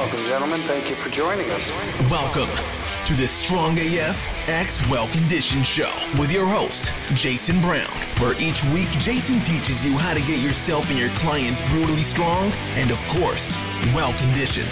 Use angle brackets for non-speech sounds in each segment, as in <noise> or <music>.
Welcome, gentlemen. Thank you for joining us. Welcome to the Strong AF X Well Conditioned Show with your host, Jason Brown, where each week Jason teaches you how to get yourself and your clients brutally strong and, of course, well conditioned.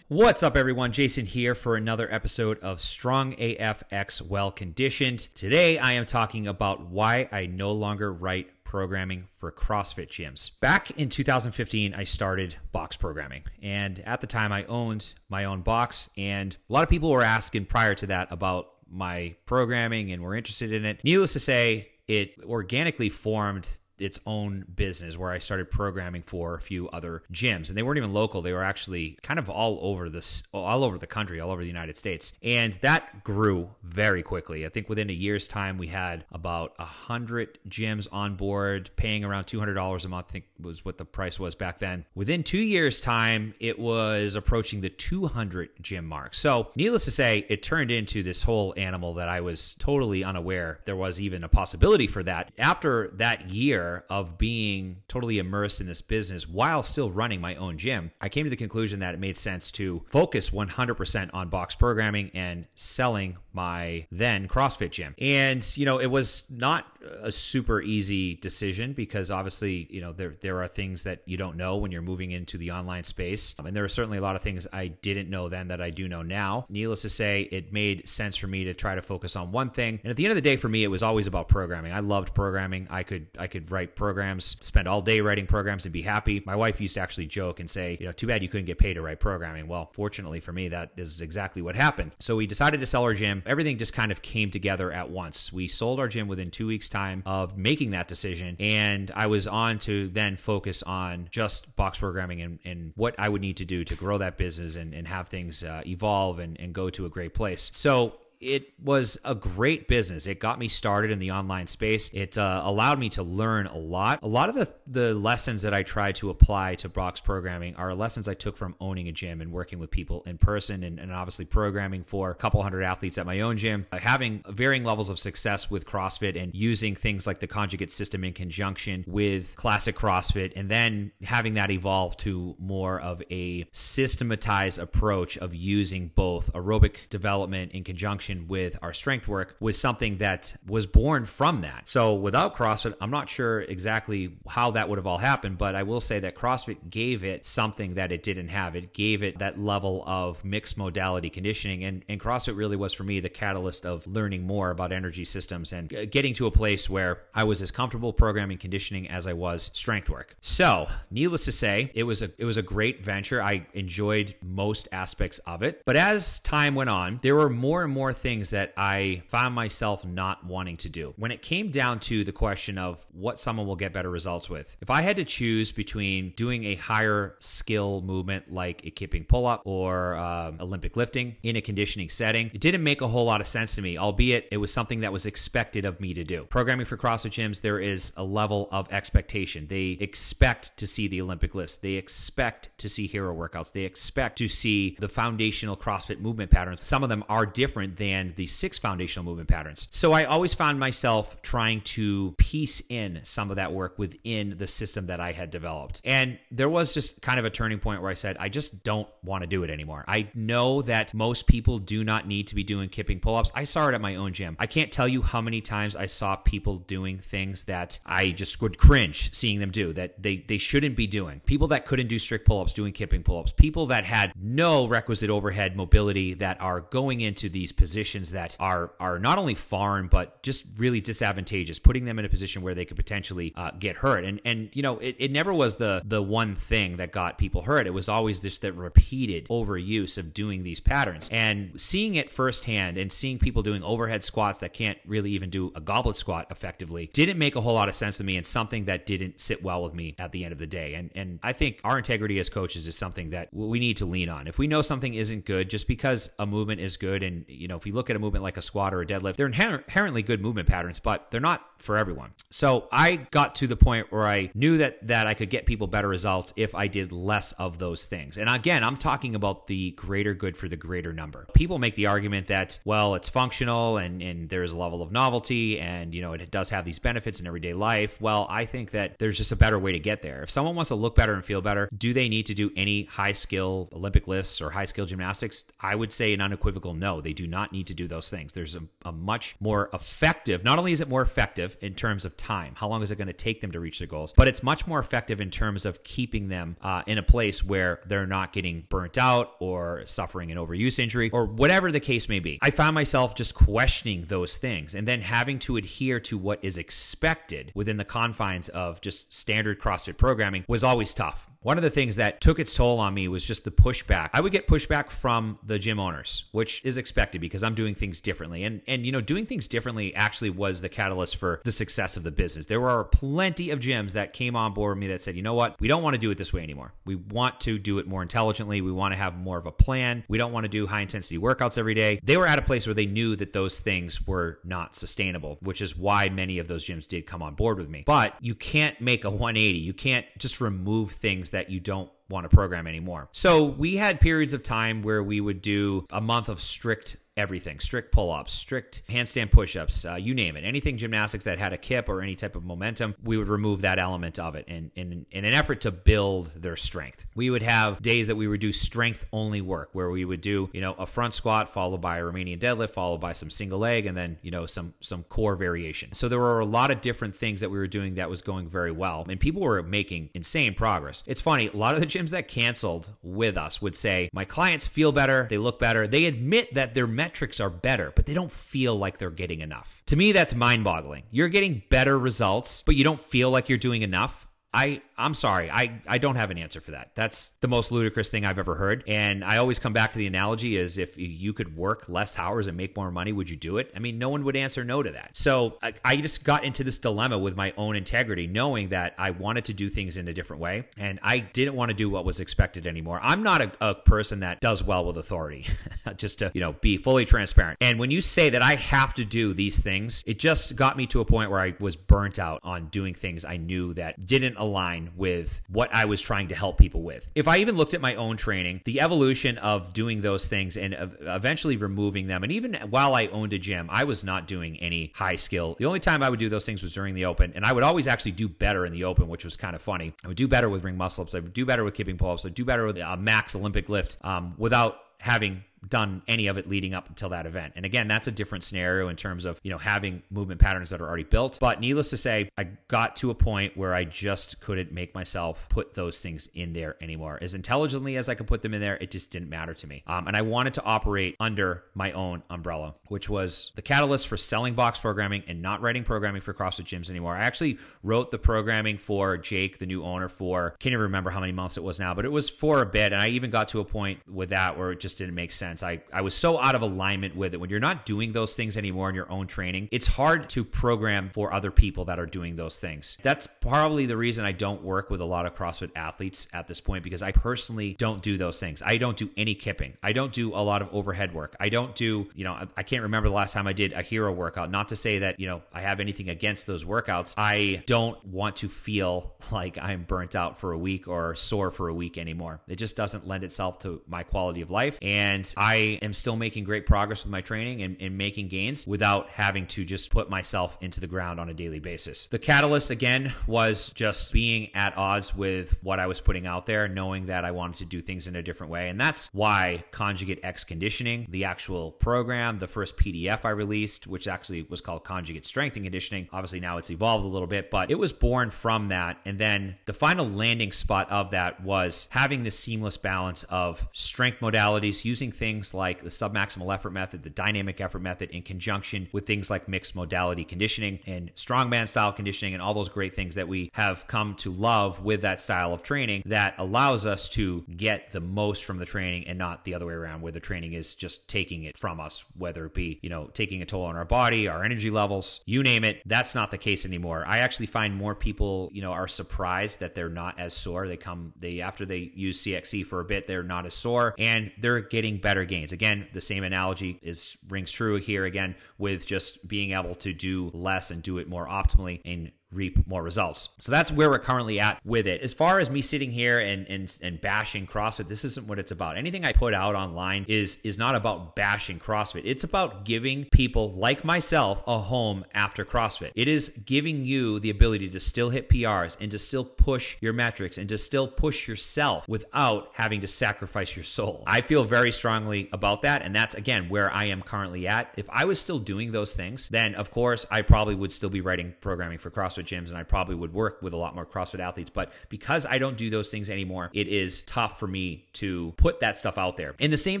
What's up, everyone? Jason here for another episode of Strong AF X Well Conditioned. Today, I am talking about why I no longer write programming for CrossFit gyms. Back in 2015, I started box programming. And at the time, I owned my own box. And a lot of people were asking prior to that about my programming and were interested in it. Needless to say, it organically formed its own business where I started programming for a few other gyms, and they weren't even local. They were actually kind of all over this, all over the country, all over the United States, and that grew very quickly. I think within a year's time, we had about a hundred gyms on board, paying around two hundred dollars a month. I think was what the price was back then. Within two years' time, it was approaching the two hundred gym mark. So, needless to say, it turned into this whole animal that I was totally unaware there was even a possibility for that. After that year of being totally immersed in this business while still running my own gym, I came to the conclusion that it made sense to focus 100% on box programming and selling my then CrossFit gym. And, you know, it was not a super easy decision because obviously, you know, there, there are things that you don't know when you're moving into the online space. Um, and there are certainly a lot of things I didn't know then that I do know now. Needless to say, it made sense for me to try to focus on one thing. And at the end of the day, for me, it was always about programming. I loved programming. I could, I could write write programs, spend all day writing programs and be happy. My wife used to actually joke and say, you know, too bad you couldn't get paid to write programming. Well, fortunately for me, that is exactly what happened. So we decided to sell our gym. Everything just kind of came together at once. We sold our gym within two weeks' time of making that decision. And I was on to then focus on just box programming and, and what I would need to do to grow that business and, and have things uh, evolve and, and go to a great place. So it was a great business. It got me started in the online space. It uh, allowed me to learn a lot. A lot of the, the lessons that I try to apply to box programming are lessons I took from owning a gym and working with people in person and, and obviously programming for a couple hundred athletes at my own gym. Uh, having varying levels of success with CrossFit and using things like the conjugate system in conjunction with classic CrossFit and then having that evolve to more of a systematized approach of using both aerobic development in conjunction with our strength work was something that was born from that. So without CrossFit, I'm not sure exactly how that would have all happened, but I will say that CrossFit gave it something that it didn't have. It gave it that level of mixed modality conditioning. And, and CrossFit really was for me the catalyst of learning more about energy systems and getting to a place where I was as comfortable programming conditioning as I was strength work. So needless to say, it was a it was a great venture. I enjoyed most aspects of it. But as time went on, there were more and more things that I found myself not wanting to do. When it came down to the question of what someone will get better results with, if I had to choose between doing a higher skill movement like a kipping pull up or um, Olympic lifting in a conditioning setting, it didn't make a whole lot of sense to me, albeit it was something that was expected of me to do. Programming for CrossFit gyms, there is a level of expectation. They expect to see the Olympic lifts, they expect to see hero workouts, they expect to see the foundational CrossFit movement patterns. Some of them are different than and the six foundational movement patterns. So I always found myself trying to piece in some of that work within the system that I had developed. And there was just kind of a turning point where I said, I just don't want to do it anymore. I know that most people do not need to be doing kipping pull ups. I saw it at my own gym. I can't tell you how many times I saw people doing things that I just would cringe seeing them do that they, they shouldn't be doing. People that couldn't do strict pull ups doing kipping pull ups. People that had no requisite overhead mobility that are going into these positions positions that are are not only foreign but just really disadvantageous, putting them in a position where they could potentially uh, get hurt. And and you know, it, it never was the the one thing that got people hurt. It was always just that repeated overuse of doing these patterns and seeing it firsthand and seeing people doing overhead squats that can't really even do a goblet squat effectively didn't make a whole lot of sense to me and something that didn't sit well with me at the end of the day. And and I think our integrity as coaches is something that we need to lean on. If we know something isn't good, just because a movement is good and you know if you look at a movement like a squat or a deadlift, they're inherently good movement patterns, but they're not for everyone. So I got to the point where I knew that that I could get people better results if I did less of those things. And again, I'm talking about the greater good for the greater number. People make the argument that, well, it's functional and, and there's a level of novelty and, you know, it does have these benefits in everyday life. Well, I think that there's just a better way to get there. If someone wants to look better and feel better, do they need to do any high skill Olympic lifts or high skill gymnastics? I would say an unequivocal no. They do not need to do those things. There's a, a much more effective, not only is it more effective in terms of time, how long is it going to take them to reach their goals, but it's much more effective in terms of keeping them uh, in a place where they're not getting burnt out or suffering an overuse injury or whatever the case may be. I found myself just questioning those things and then having to adhere to what is expected within the confines of just standard CrossFit programming was always tough. One of the things that took its toll on me was just the pushback. I would get pushback from the gym owners, which is expected because I'm doing things differently. And and you know, doing things differently actually was the catalyst for the success of the business. There were plenty of gyms that came on board with me that said, "You know what? We don't want to do it this way anymore. We want to do it more intelligently. We want to have more of a plan. We don't want to do high intensity workouts every day." They were at a place where they knew that those things were not sustainable, which is why many of those gyms did come on board with me. But you can't make a 180. You can't just remove that you don't want to program anymore. So we had periods of time where we would do a month of strict everything strict pull ups, strict handstand push ups, uh, you name it. Anything gymnastics that had a kip or any type of momentum, we would remove that element of it in, in, in an effort to build their strength. We would have days that we would do strength only work where we would do, you know, a front squat followed by a Romanian deadlift, followed by some single leg, and then, you know, some, some core variation. So there were a lot of different things that we were doing that was going very well. And people were making insane progress. It's funny, a lot of the gyms that canceled with us would say, my clients feel better, they look better. They admit that their metrics are better, but they don't feel like they're getting enough. To me, that's mind boggling. You're getting better results, but you don't feel like you're doing enough. I I'm sorry. I I don't have an answer for that. That's the most ludicrous thing I've ever heard. And I always come back to the analogy is if you could work less hours and make more money, would you do it? I mean, no one would answer no to that. So I, I just got into this dilemma with my own integrity, knowing that I wanted to do things in a different way, and I didn't want to do what was expected anymore. I'm not a, a person that does well with authority, <laughs> just to you know be fully transparent. And when you say that I have to do these things, it just got me to a point where I was burnt out on doing things I knew that didn't align with what I was trying to help people with. If I even looked at my own training, the evolution of doing those things and eventually removing them, and even while I owned a gym, I was not doing any high skill. The only time I would do those things was during the open, and I would always actually do better in the open, which was kind of funny. I would do better with ring muscle ups, I would do better with kipping pull ups, I would do better with a max Olympic lift um, without having done any of it leading up until that event. And again, that's a different scenario in terms of, you know, having movement patterns that are already built. But needless to say, I got to a point where I just couldn't make myself put those things in there anymore. As intelligently as I could put them in there, it just didn't matter to me. Um, and I wanted to operate under my own umbrella, which was the catalyst for selling box programming and not writing programming for CrossFit gyms anymore. I actually wrote the programming for Jake, the new owner, for can't even remember how many months it was now, but it was for a bit. And I even got to a point with that where it just didn't make sense sense. I, I was so out of alignment with it. When you're not doing those things anymore in your own training, it's hard to program for other people that are doing those things. That's probably the reason I don't work with a lot of CrossFit athletes at this point because I personally don't do those things. I don't do any kipping. I don't do a lot of overhead work. I don't do, you know, I can't remember the last time I did a hero workout. Not to say that, you know, I have anything against those workouts. I don't want to feel <laughs> like I'm burnt out for a week or sore for a week anymore. It just doesn't lend itself to my quality of life. And I am still making great progress with my training and, and making gains without having to just put myself into the ground on a daily basis. The catalyst, again, was just being at odds with what I was putting out there, knowing that I wanted to do things in a different way. And that's why Conjugate X Conditioning, the actual program, the first PDF I released, which actually was called Conjugate Strength and Conditioning. Obviously, now it's evolved a little bit, but it was born from that. And then the final landing spot of that was having this seamless balance of strength modalities, using things things like the submaximal effort method, the dynamic effort method, in conjunction with things like mixed modality conditioning and strongman style conditioning, and all those great things that we have come to love with that style of training that allows us to get the most from the training and not the other way around, where the training is just taking it from us, whether it be, you know, taking a toll on our body, our energy levels, you name it. That's not the case anymore. I actually find more people, you know, are surprised that they're not as sore. They come, they, after they use CXC for a bit, they're not as sore and they're getting better better gains. Again, the same analogy is rings true here again with just being able to do less and do it more optimally and reap more results. So that's where we're currently at with it. As far as me sitting here and and and bashing CrossFit, this isn't what it's about. Anything I put out online is is not about bashing CrossFit. It's about giving people like myself a home after CrossFit. It is giving you the ability to still hit PRs and to still push your metrics and to still push yourself without having to sacrifice your soul. I feel very strongly about that and that's again where I am currently at. If I was still doing those things, then of course I probably would still be writing programming for CrossFit CrossFit gyms and I probably would work with a lot more CrossFit athletes. But because I don't do those things anymore, it is tough for me to put that stuff out there. In the same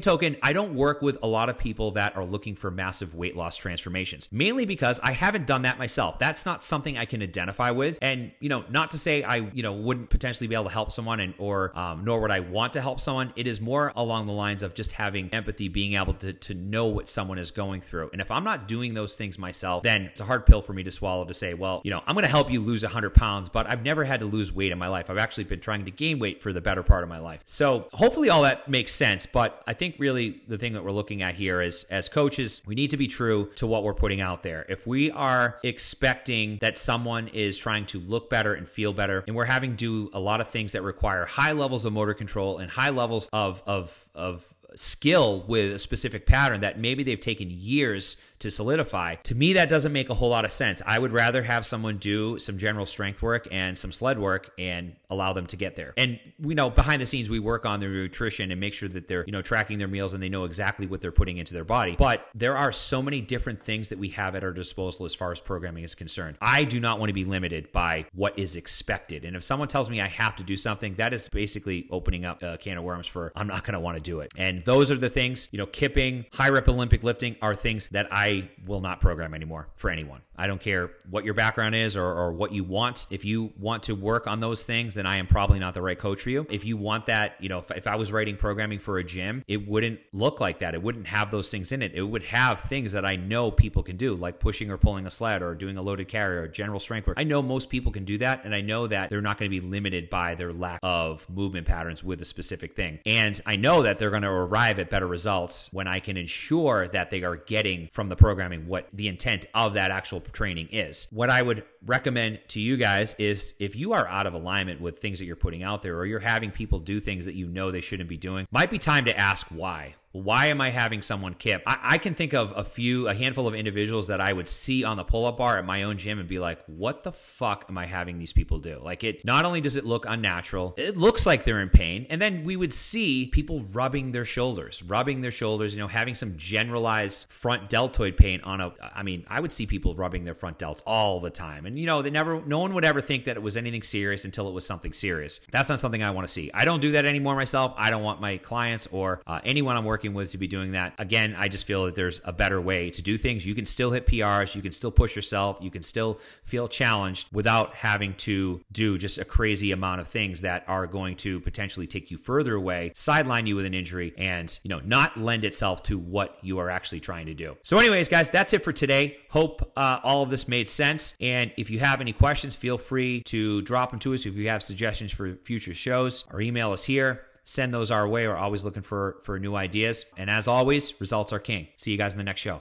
token, I don't work with a lot of people that are looking for massive weight loss transformations, mainly because I haven't done that myself. That's not something I can identify with. And, you know, not to say I, you know, wouldn't potentially be able to help someone and, or, um, nor would I want to help someone. It is more along the lines of just having empathy, being able to, to know what someone is going through. And if I'm not doing those things myself, then it's a hard pill for me to swallow to say, well, you know, I'm going to help you lose 100 pounds, but I've never had to lose weight in my life. I've actually been trying to gain weight for the better part of my life. So hopefully all that makes sense. But I think really the thing that we're looking at here is as coaches, we need to be true to what we're putting out there. If we are expecting that someone is trying to look better and feel better, and we're having to do a lot of things that require high levels of motor control and high levels of of of skill with a specific pattern that maybe they've taken years to solidify. To me, that doesn't make a whole lot of sense. I would rather have someone do some general strength work and some sled work and allow them to get there. And we know behind the scenes, we work on their nutrition and make sure that they're, you know, tracking their meals and they know exactly what they're putting into their body. But there are so many different things that we have at our disposal as far as programming is concerned. I do not want to be limited by what is expected. And if someone tells me I have to do something, that is basically opening up a can of worms for I'm not going to want to do it. And those are the things, you know, kipping, high rep Olympic lifting are things that I will not program anymore for anyone. I don't care what your background is or, or, what you want. If you want to work on those things, then I am probably not the right coach for you. If you want that, you know, if, if I was writing programming for a gym, it wouldn't look like that. It wouldn't have those things in it. It would have things that I know people can do, like pushing or pulling a sled or doing a loaded carry or general strength work. I know most people can do that. And I know that they're not going to be limited by their lack of movement patterns with a specific thing. And I know that they're going to arrive at better results when I can ensure that they are getting from the programming what the intent of that actual training is. What I would recommend to you guys is if you are out of alignment with things that you're putting out there or you're having people do things that you know they shouldn't be doing, might be time to ask why why am I having someone kip? I, I, can think of a few, a handful of individuals that I would see on the pull up bar at my own gym and be like, what the fuck am I having these people do? Like, it not only does it look unnatural, it looks like they're in pain. And then we would see people rubbing their shoulders, rubbing their shoulders, you know, having some generalized front deltoid pain on a, I mean, I would see people rubbing their front delts all the time. And, you know, they never, no one would ever think that it was anything serious until it was something serious. That's not something I want to see. I don't do that anymore myself. I don't want my clients or uh, anyone I'm working working with to be doing that. Again, I just feel that there's a better way to do things. You can still hit PRs, you can still push yourself, you can still feel challenged without having to do just a crazy amount of things that are going to potentially take you further away, sideline you with an injury, and you know not lend itself to what you are actually trying to do. So, anyways, guys, that's it for today. Hope uh, all of this made sense. And if you have any questions, feel free to drop them to us. If you have suggestions for future shows, our email is here send those our way. We're always looking for, for new ideas. And as always, results are king. See you guys in the next show.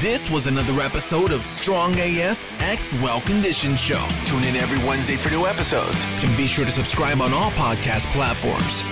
This was another episode of Strong AF X Well Conditioned Show. Tune in every Wednesday for new episodes. And be sure to subscribe on all podcast platforms.